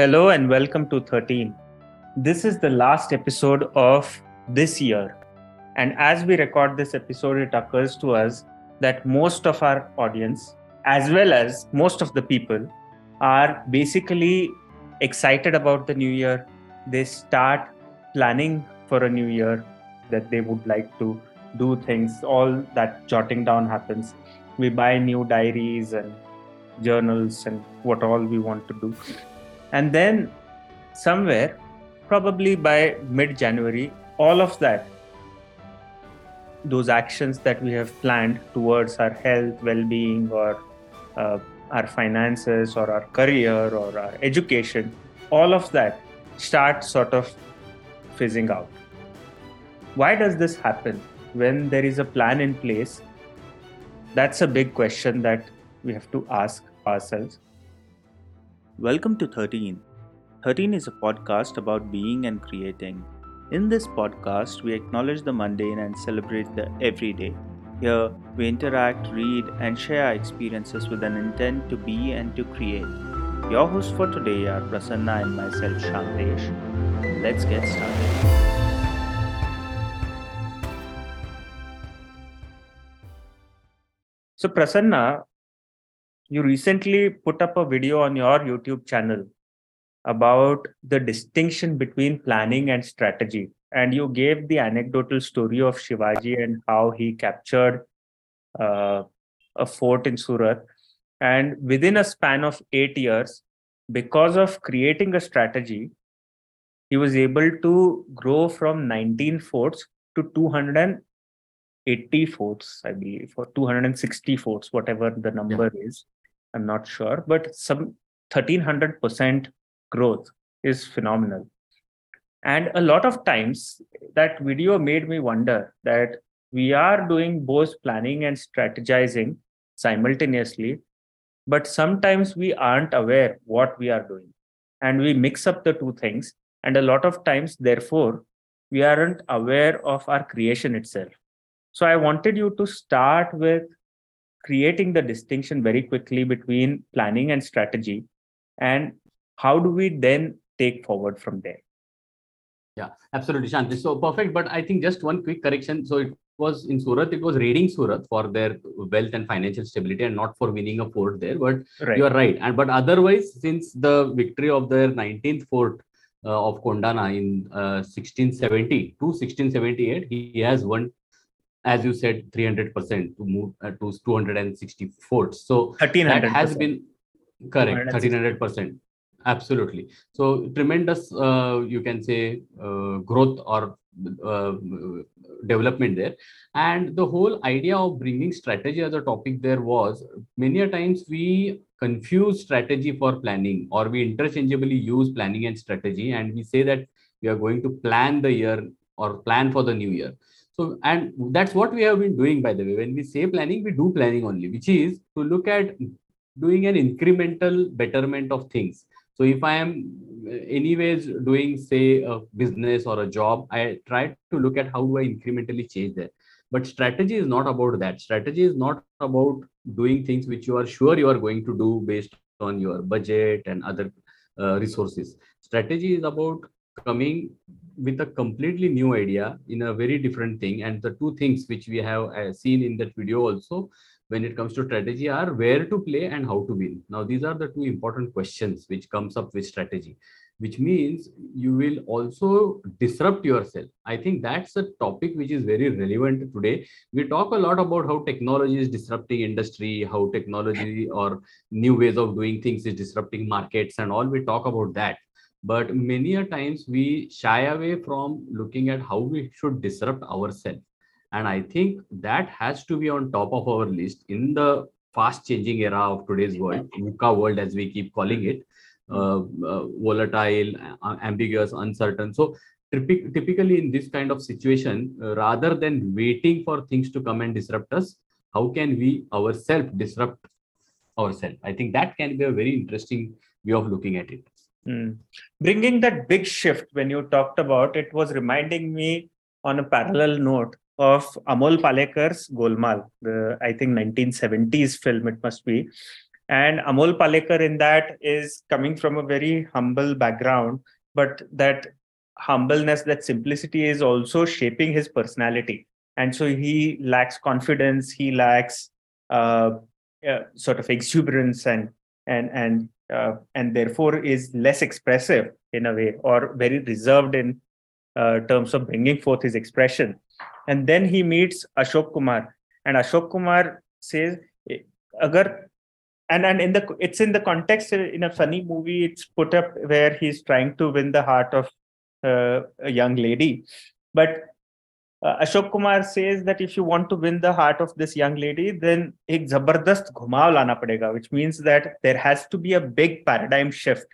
Hello and welcome to 13. This is the last episode of this year. And as we record this episode, it occurs to us that most of our audience, as well as most of the people, are basically excited about the new year. They start planning for a new year that they would like to do things. All that jotting down happens. We buy new diaries and journals and what all we want to do and then somewhere, probably by mid January, all of that, those actions that we have planned towards our health, well being, or uh, our finances, or our career, or our education, all of that start sort of fizzing out. Why does this happen when there is a plan in place? That's a big question that we have to ask ourselves. Welcome to 13. 13 is a podcast about being and creating. In this podcast, we acknowledge the mundane and celebrate the everyday. Here, we interact, read, and share our experiences with an intent to be and to create. Your hosts for today are Prasanna and myself, Shantesh. Let's get started. So, Prasanna, you recently put up a video on your YouTube channel about the distinction between planning and strategy. And you gave the anecdotal story of Shivaji and how he captured uh, a fort in Surat. And within a span of eight years, because of creating a strategy, he was able to grow from 19 forts to 280 forts, I believe, or 260 forts, whatever the number yeah. is. I'm not sure, but some 1300% growth is phenomenal. And a lot of times that video made me wonder that we are doing both planning and strategizing simultaneously, but sometimes we aren't aware what we are doing. And we mix up the two things. And a lot of times, therefore, we aren't aware of our creation itself. So I wanted you to start with creating the distinction very quickly between planning and strategy and how do we then take forward from there? Yeah absolutely shanti. So perfect but i think just one quick correction. So it was in surat it was raiding surat for their wealth and financial stability and not for winning a fort there but right. you are right. And but otherwise since the victory of their 19th fort uh, of kondana in uh, 1670 to 1678 he has won as you said 300% to move uh, to 260 forts so that has been correct 1300% absolutely. So tremendous uh, you can say uh, growth or uh, development there. And the whole idea of bringing strategy as a topic there was many a times we confuse strategy for planning or we interchangeably use planning and strategy and we say that we are going to plan the year or plan for the new year so, and that's what we have been doing, by the way. When we say planning, we do planning only, which is to look at doing an incremental betterment of things. So, if I am uh, anyways doing, say, a business or a job, I try to look at how do I incrementally change that. But strategy is not about that. Strategy is not about doing things which you are sure you are going to do based on your budget and other uh, resources. Strategy is about coming with a completely new idea in a very different thing. And the two things which we have uh, seen in that video also when it comes to strategy are where to play and how to win. Now these are the two important questions which comes up with strategy which means you will also disrupt yourself. I think that's a topic which is very relevant today. We talk a lot about how technology is disrupting industry how technology or new ways of doing things is disrupting markets and all. We talk about that but many a times we shy away from looking at how we should disrupt ourselves. And i think that has to be on top of our list in the fast changing era of today's world VUCA world as we keep calling it uh, uh, volatile uh, ambiguous uncertain. So typically in this kind of situation uh, rather than waiting for things to come and disrupt us how can we ourselves disrupt ourselves i think that can be a very interesting way of looking at it Mm. Bringing that big shift when you talked about it was reminding me on a parallel note of Amol Palekar's Golmaal, the I think 1970s film it must be, And Amol Palekar in that is coming from a very humble background, but that humbleness, that simplicity is also shaping his personality. And so he lacks confidence, he lacks uh, uh, sort of exuberance and and and uh, and therefore is less expressive in a way or very reserved in uh, terms of bringing forth his expression. And then he meets ashok kumar. And ashok kumar says agar and and in the it's in the context in a funny movie it's put up where he's trying to win the heart of uh, a young lady. But uh, Ashok Kumar says that if you want to win the heart of this young lady, then ek zabardast ghumao lana padega, which means that there has to be a big paradigm shift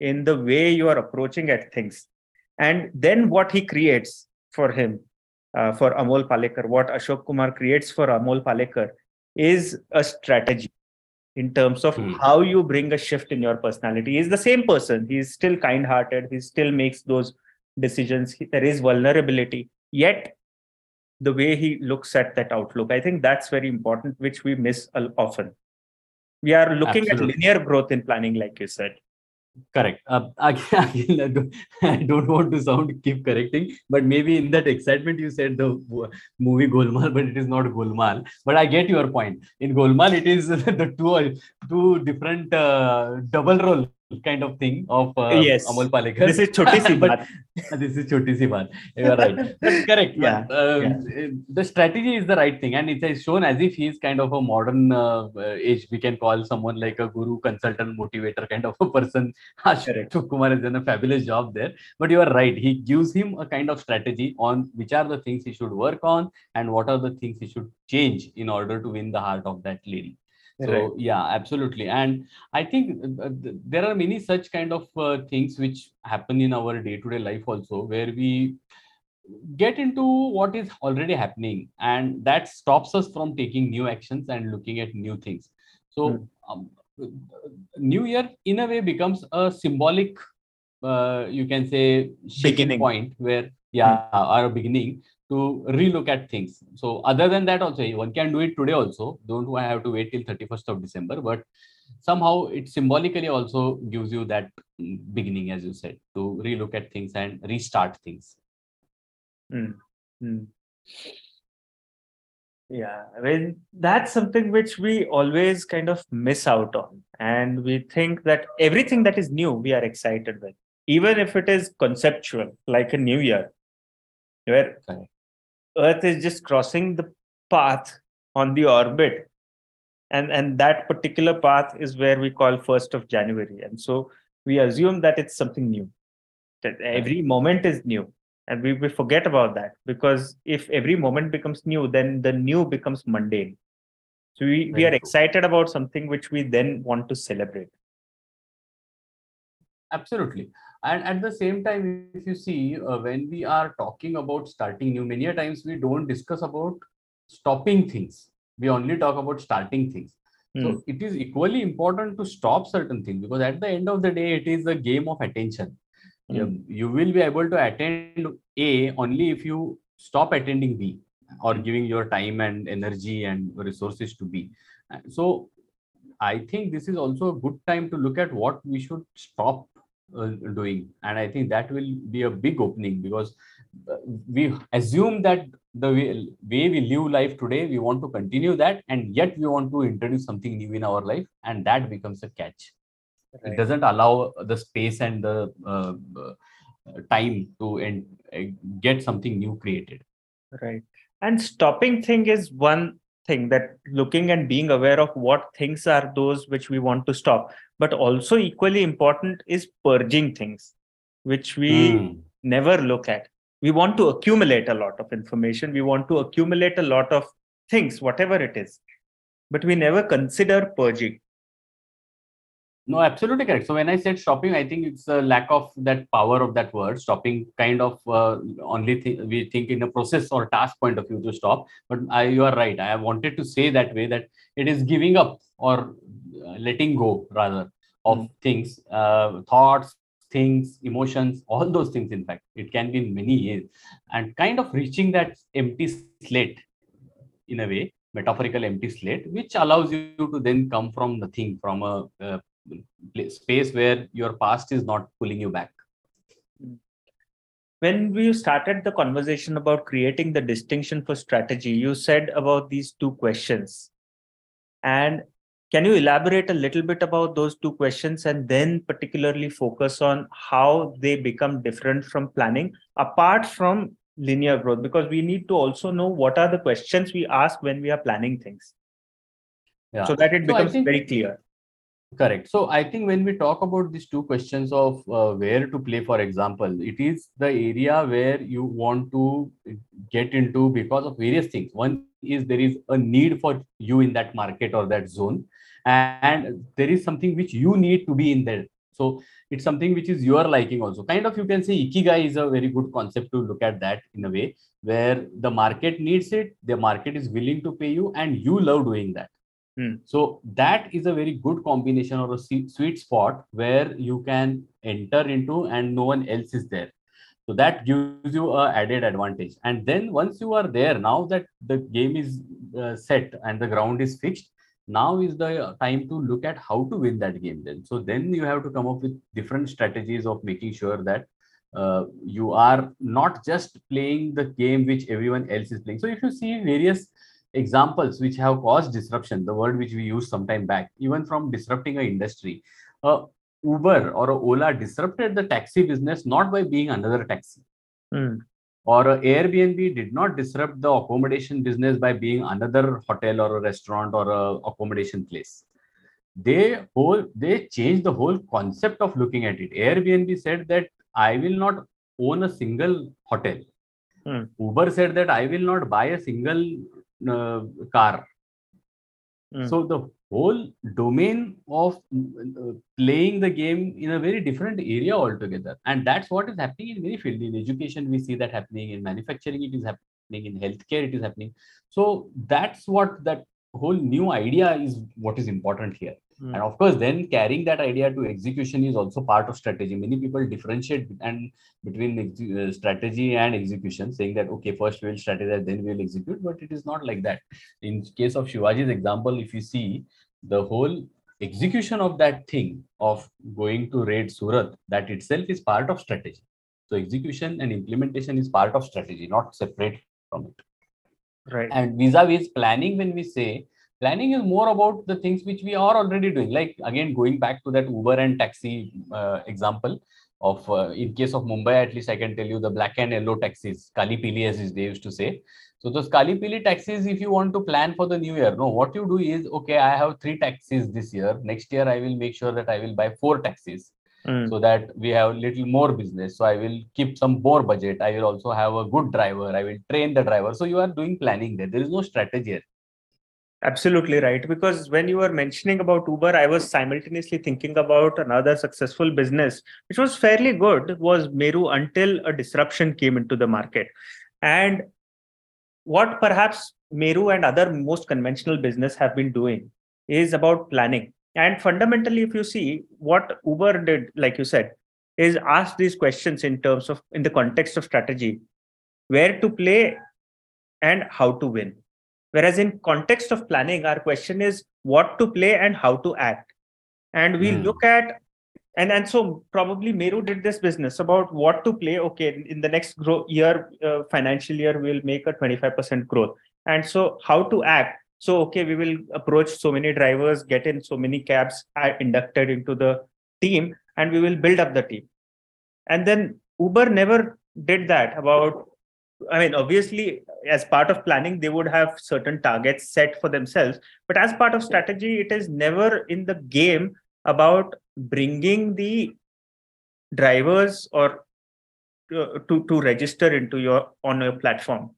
in the way you are approaching at things. And then what he creates for him, uh, for Amol Palekar, what Ashok Kumar creates for Amol Palekar is a strategy in terms of hmm. how you bring a shift in your personality. He's the same person. He's still kind-hearted. He still makes those decisions. There is vulnerability. Yet the way he looks at that outlook. I think that's very important, which we miss often. We are looking Absolutely. at linear growth in planning, like you said. Correct. Uh, again, I, don't, I don't want to sound keep correcting, but maybe in that excitement you said the movie Golmaal, but it is not Golmaal. But I get your point. In Golmaal, it is the two two different uh, double role kind of thing of uh, yes. Amol Palekar. This is Choti Si Baat. this is Choti Si Baat. You are right. That's correct. Yeah. But, um, yeah. The strategy is the right thing. And it is shown as if he is kind of a modern uh, age. We can call someone like a guru, consultant, motivator kind of a person. Ashok Kumar has done a fabulous job there. But you are right. He gives him a kind of strategy on which are the things he should work on and what are the things he should change in order to win the heart of that lady so right. yeah absolutely and i think uh, there are many such kind of uh, things which happen in our day to day life also where we get into what is already happening and that stops us from taking new actions and looking at new things so mm. um, new year in a way becomes a symbolic uh, you can say beginning point where yeah mm. our beginning to relook at things. So other than that also, one can do it today also. Don't have to wait till 31st of December, but somehow it symbolically also gives you that beginning, as you said, to relook at things and restart things. Mm. Mm. Yeah, I mean, that's something which we always kind of miss out on. And we think that everything that is new, we are excited with, even if it is conceptual, like a new year, where Earth is just crossing the path on the orbit. And, and that particular path is where we call 1st of January. And so we assume that it's something new, that every moment is new. And we, we forget about that because if every moment becomes new, then the new becomes mundane. So we, we are excited about something which we then want to celebrate. Absolutely and at the same time if you see uh, when we are talking about starting new many times we don't discuss about stopping things we only talk about starting things mm. so hmm. it is equally important to stop certain things because at the end of the day it is a game of attention mm. you, you will be able to attend a only if you stop attending b or giving your time and energy and resources to b so i think this is also a good time to look at what we should stop doing. And i think that will be a big opening because uh, we assume that the way, way we live life today we want to continue that and yet we want to introduce something new in our life and that becomes a catch. Right. it doesn't allow the space and the uh, uh time to and get something new created. Right. And stopping thing is one thing that looking and being aware of what things are those which we want to stop. But also equally important is purging things which we mm. never look at. We want to accumulate a lot of information. We want to accumulate a lot of things whatever it is. But we never consider purging no, absolutely correct. So when I said stopping, I think it's a lack of that power of that word. Stopping kind of uh, only th- we think in a process or task point of view to stop. But I, you are right. I wanted to say that way that it is giving up or uh, letting go rather of mm. things, uh, thoughts, things, emotions, all those things. In fact, it can be in many ways, and kind of reaching that empty slate in a way metaphorical empty slate, which allows you to then come from nothing, from a, a space where your past is not pulling you back. When we started the conversation about creating the distinction for strategy, you said about these two questions. And can you elaborate a little bit about those two questions and then particularly focus on how they become different from planning apart from linear growth? Because we need to also know what are the questions we ask when we are planning things. Yeah. So that it becomes so think, very clear. Correct. So I think when we talk about these two questions of uh, where to play, for example, it is the area where you want to get into because of various things. One is there is a need for you in that market or that zone and there is something which you need to be in there so it's something which is your liking also kind of you can say ikigai is a very good concept to look at that in a way where the market needs it the market is willing to pay you and you love doing that hmm. so that is a very good combination or a sweet spot where you can enter into and no one else is there. So that gives you a added advantage. And then once you are there now that the game is uh, set and the ground is fixed now is the time to look at how to win that game then. So then you have to come up with different strategies of making sure that uh, you are not just playing the game which everyone else is playing. So if you see various examples which have caused disruption the word which we used some time back even from disrupting an industry uh, uber or ola disrupted the taxi business not by being another taxi mm or Airbnb did not disrupt the accommodation business by being another hotel or a restaurant or a accommodation place. They whole they changed the whole concept of looking at it. Airbnb said that I will not own a single hotel. Hmm. Uber said that I will not buy a single uh, car. Hmm. So the whole domain of uh, playing the game in a very different area altogether. And that's what is happening in many fields. In education we see that happening. In manufacturing it is happening. In healthcare it is happening. So that's what that whole new idea is what is important here mm. and of course then carrying that idea to execution is also part of strategy many people differentiate and between uh, strategy and execution saying that okay first we'll strategize then we'll execute but it is not like that in case of shivaji's example if you see the whole execution of that thing of going to raid Surat, that itself is part of strategy. So execution and implementation is part of strategy, not separate from it. Right. And vis-a-vis planning, when we say planning is more about the things which we are already doing. Like again, going back to that Uber and taxi uh, example of uh, in case of Mumbai, at least I can tell you the black and yellow taxis, Kali Pili as they used to say. So those Kali Pili taxis, if you want to plan for the new year, no, what you do is, okay, I have three taxis this year. Next year, I will make sure that I will buy four taxis mm. so that we have little more business. So I will keep some more budget. I will also have a good driver. I will train the driver. So you are doing planning there. There is no strategy here. Absolutely right. Because when you were mentioning about Uber, I was simultaneously thinking about another successful business, which was fairly good, was Meru until a disruption came into the market. And what perhaps Meru and other most conventional business have been doing is about planning. And fundamentally, if you see what Uber did, like you said, is ask these questions in terms of in the context of strategy, where to play and how to win. Whereas in context of planning, our question is what to play and how to act. And we mm. look at and and so probably Meru did this business about what to play. Okay, in the next grow year, uh, financial year, we'll make a 25% growth. And so how to act? So okay, we will approach so many drivers, get in so many cabs are inducted into the team, and we will build up the team. And then Uber never did that about I mean, obviously, as part of planning, they would have certain targets set for themselves. But as part of strategy, it is never in the game about bringing the drivers or uh, to, to register into your on your platform.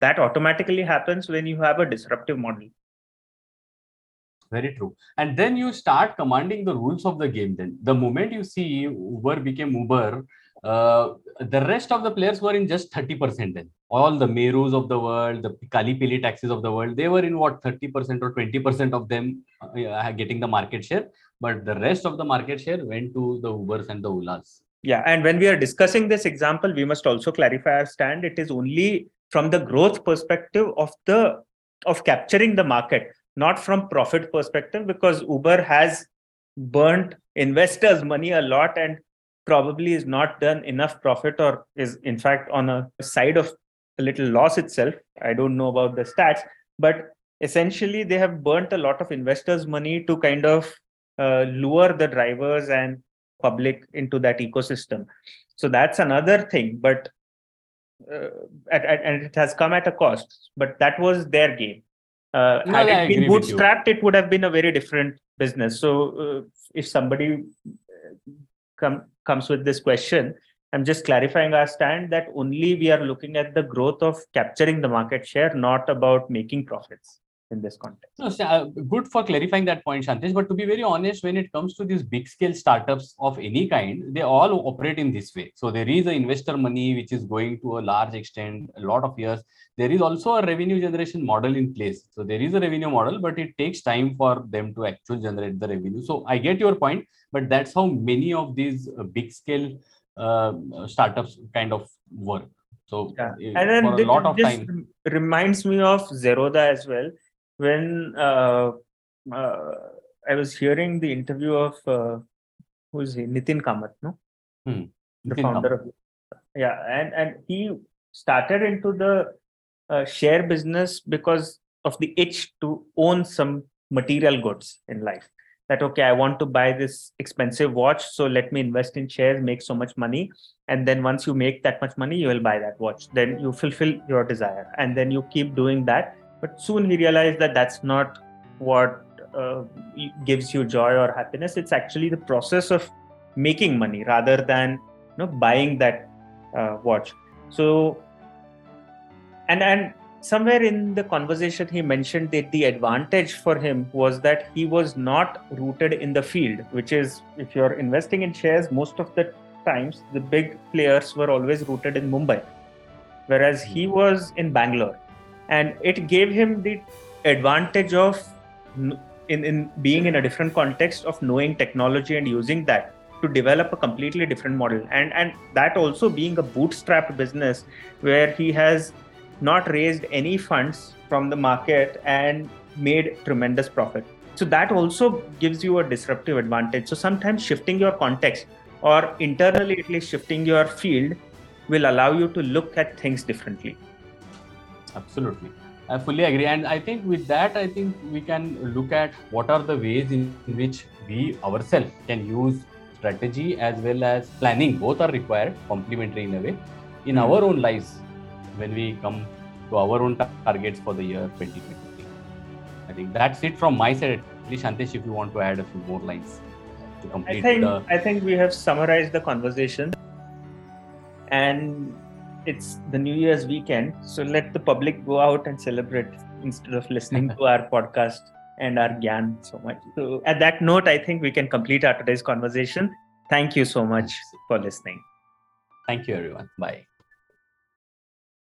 That automatically happens when you have a disruptive model. Very true. And then you start commanding the rules of the game then. The moment you see uber became uber uh, the rest of the players were in just 30% then all the merus of the world the kali pili taxis of the world they were in what 30% or 20% of them uh, getting the market share but the rest of the market share went to the Ubers and the Olas. Yeah, and when we are discussing this example, we must also clarify our stand. It is only from the growth perspective of the of capturing the market, not from profit perspective, because Uber has burnt investors' money a lot and probably is not done enough profit or is in fact on a side of a little loss itself. I don't know about the stats, but essentially they have burnt a lot of investors' money to kind of uh, lure the drivers and public into that ecosystem. So that's another thing, but uh, at, at, and it has come at a cost. But that was their game. Uh, no, had it been bootstrapped, it would have been a very different business. So uh, if somebody come comes with this question, I'm just clarifying our stand that only we are looking at the growth of capturing the market share, not about making profits in this context. No, uh, good for clarifying that point, Shantesh. But to be very honest, when it comes to these big scale startups of any kind, they all operate in this way. So there is a investor money which is going to a large extent, a lot of years. There is also a revenue generation model in place. So there is a revenue model, but it takes time for them to actually generate the revenue. So I get your point, but that's how many of these uh, big scale uh, startups kind of work. So yeah. Uh, and then a lot of time reminds me of Zerodha as well when uh, uh, I was hearing the interview of uh, who is he, Nithin Kamath, no, hmm. the Nithin founder Kamath. of yeah, and and he started into the uh, share business because of the itch to own some material goods in life. That okay, I want to buy this expensive watch, so let me invest in shares, make so much money, and then once you make that much money, you will buy that watch. Then you fulfill your desire, and then you keep doing that but soon he realized that that's not what uh, gives you joy or happiness. It's actually the process of making money rather than you know buying that uh, watch. So and and somewhere in the conversation he mentioned that the advantage for him was that he was not rooted in the field which is if you're investing in shares most of the times the big players were always rooted in mumbai whereas he was in bangalore and it gave him the advantage of in, in being in a different context of knowing technology and using that to develop a completely different model. And and that also being a bootstrapped business where he has not raised any funds from the market and made tremendous profit. So that also gives you a disruptive advantage. So sometimes shifting your context or internally at least shifting your field will allow you to look at things differently absolutely. I fully agree. And i think with that i think we can look at what are the ways in, which we ourselves can use strategy as well as planning. Both are required complementary in a way. In mm-hmm. our own lives when we come to our own targets for the year 2023 i think that's it from my side. Please shantesh if you want to add a few more lines to complete I think, the I think we have summarized the conversation. And it's the New Year's weekend, so let the public go out and celebrate instead of listening to our podcast and our gyan so much. So, at that note, I think we can complete our today's conversation. Thank you so much for listening. Thank you, everyone. Bye.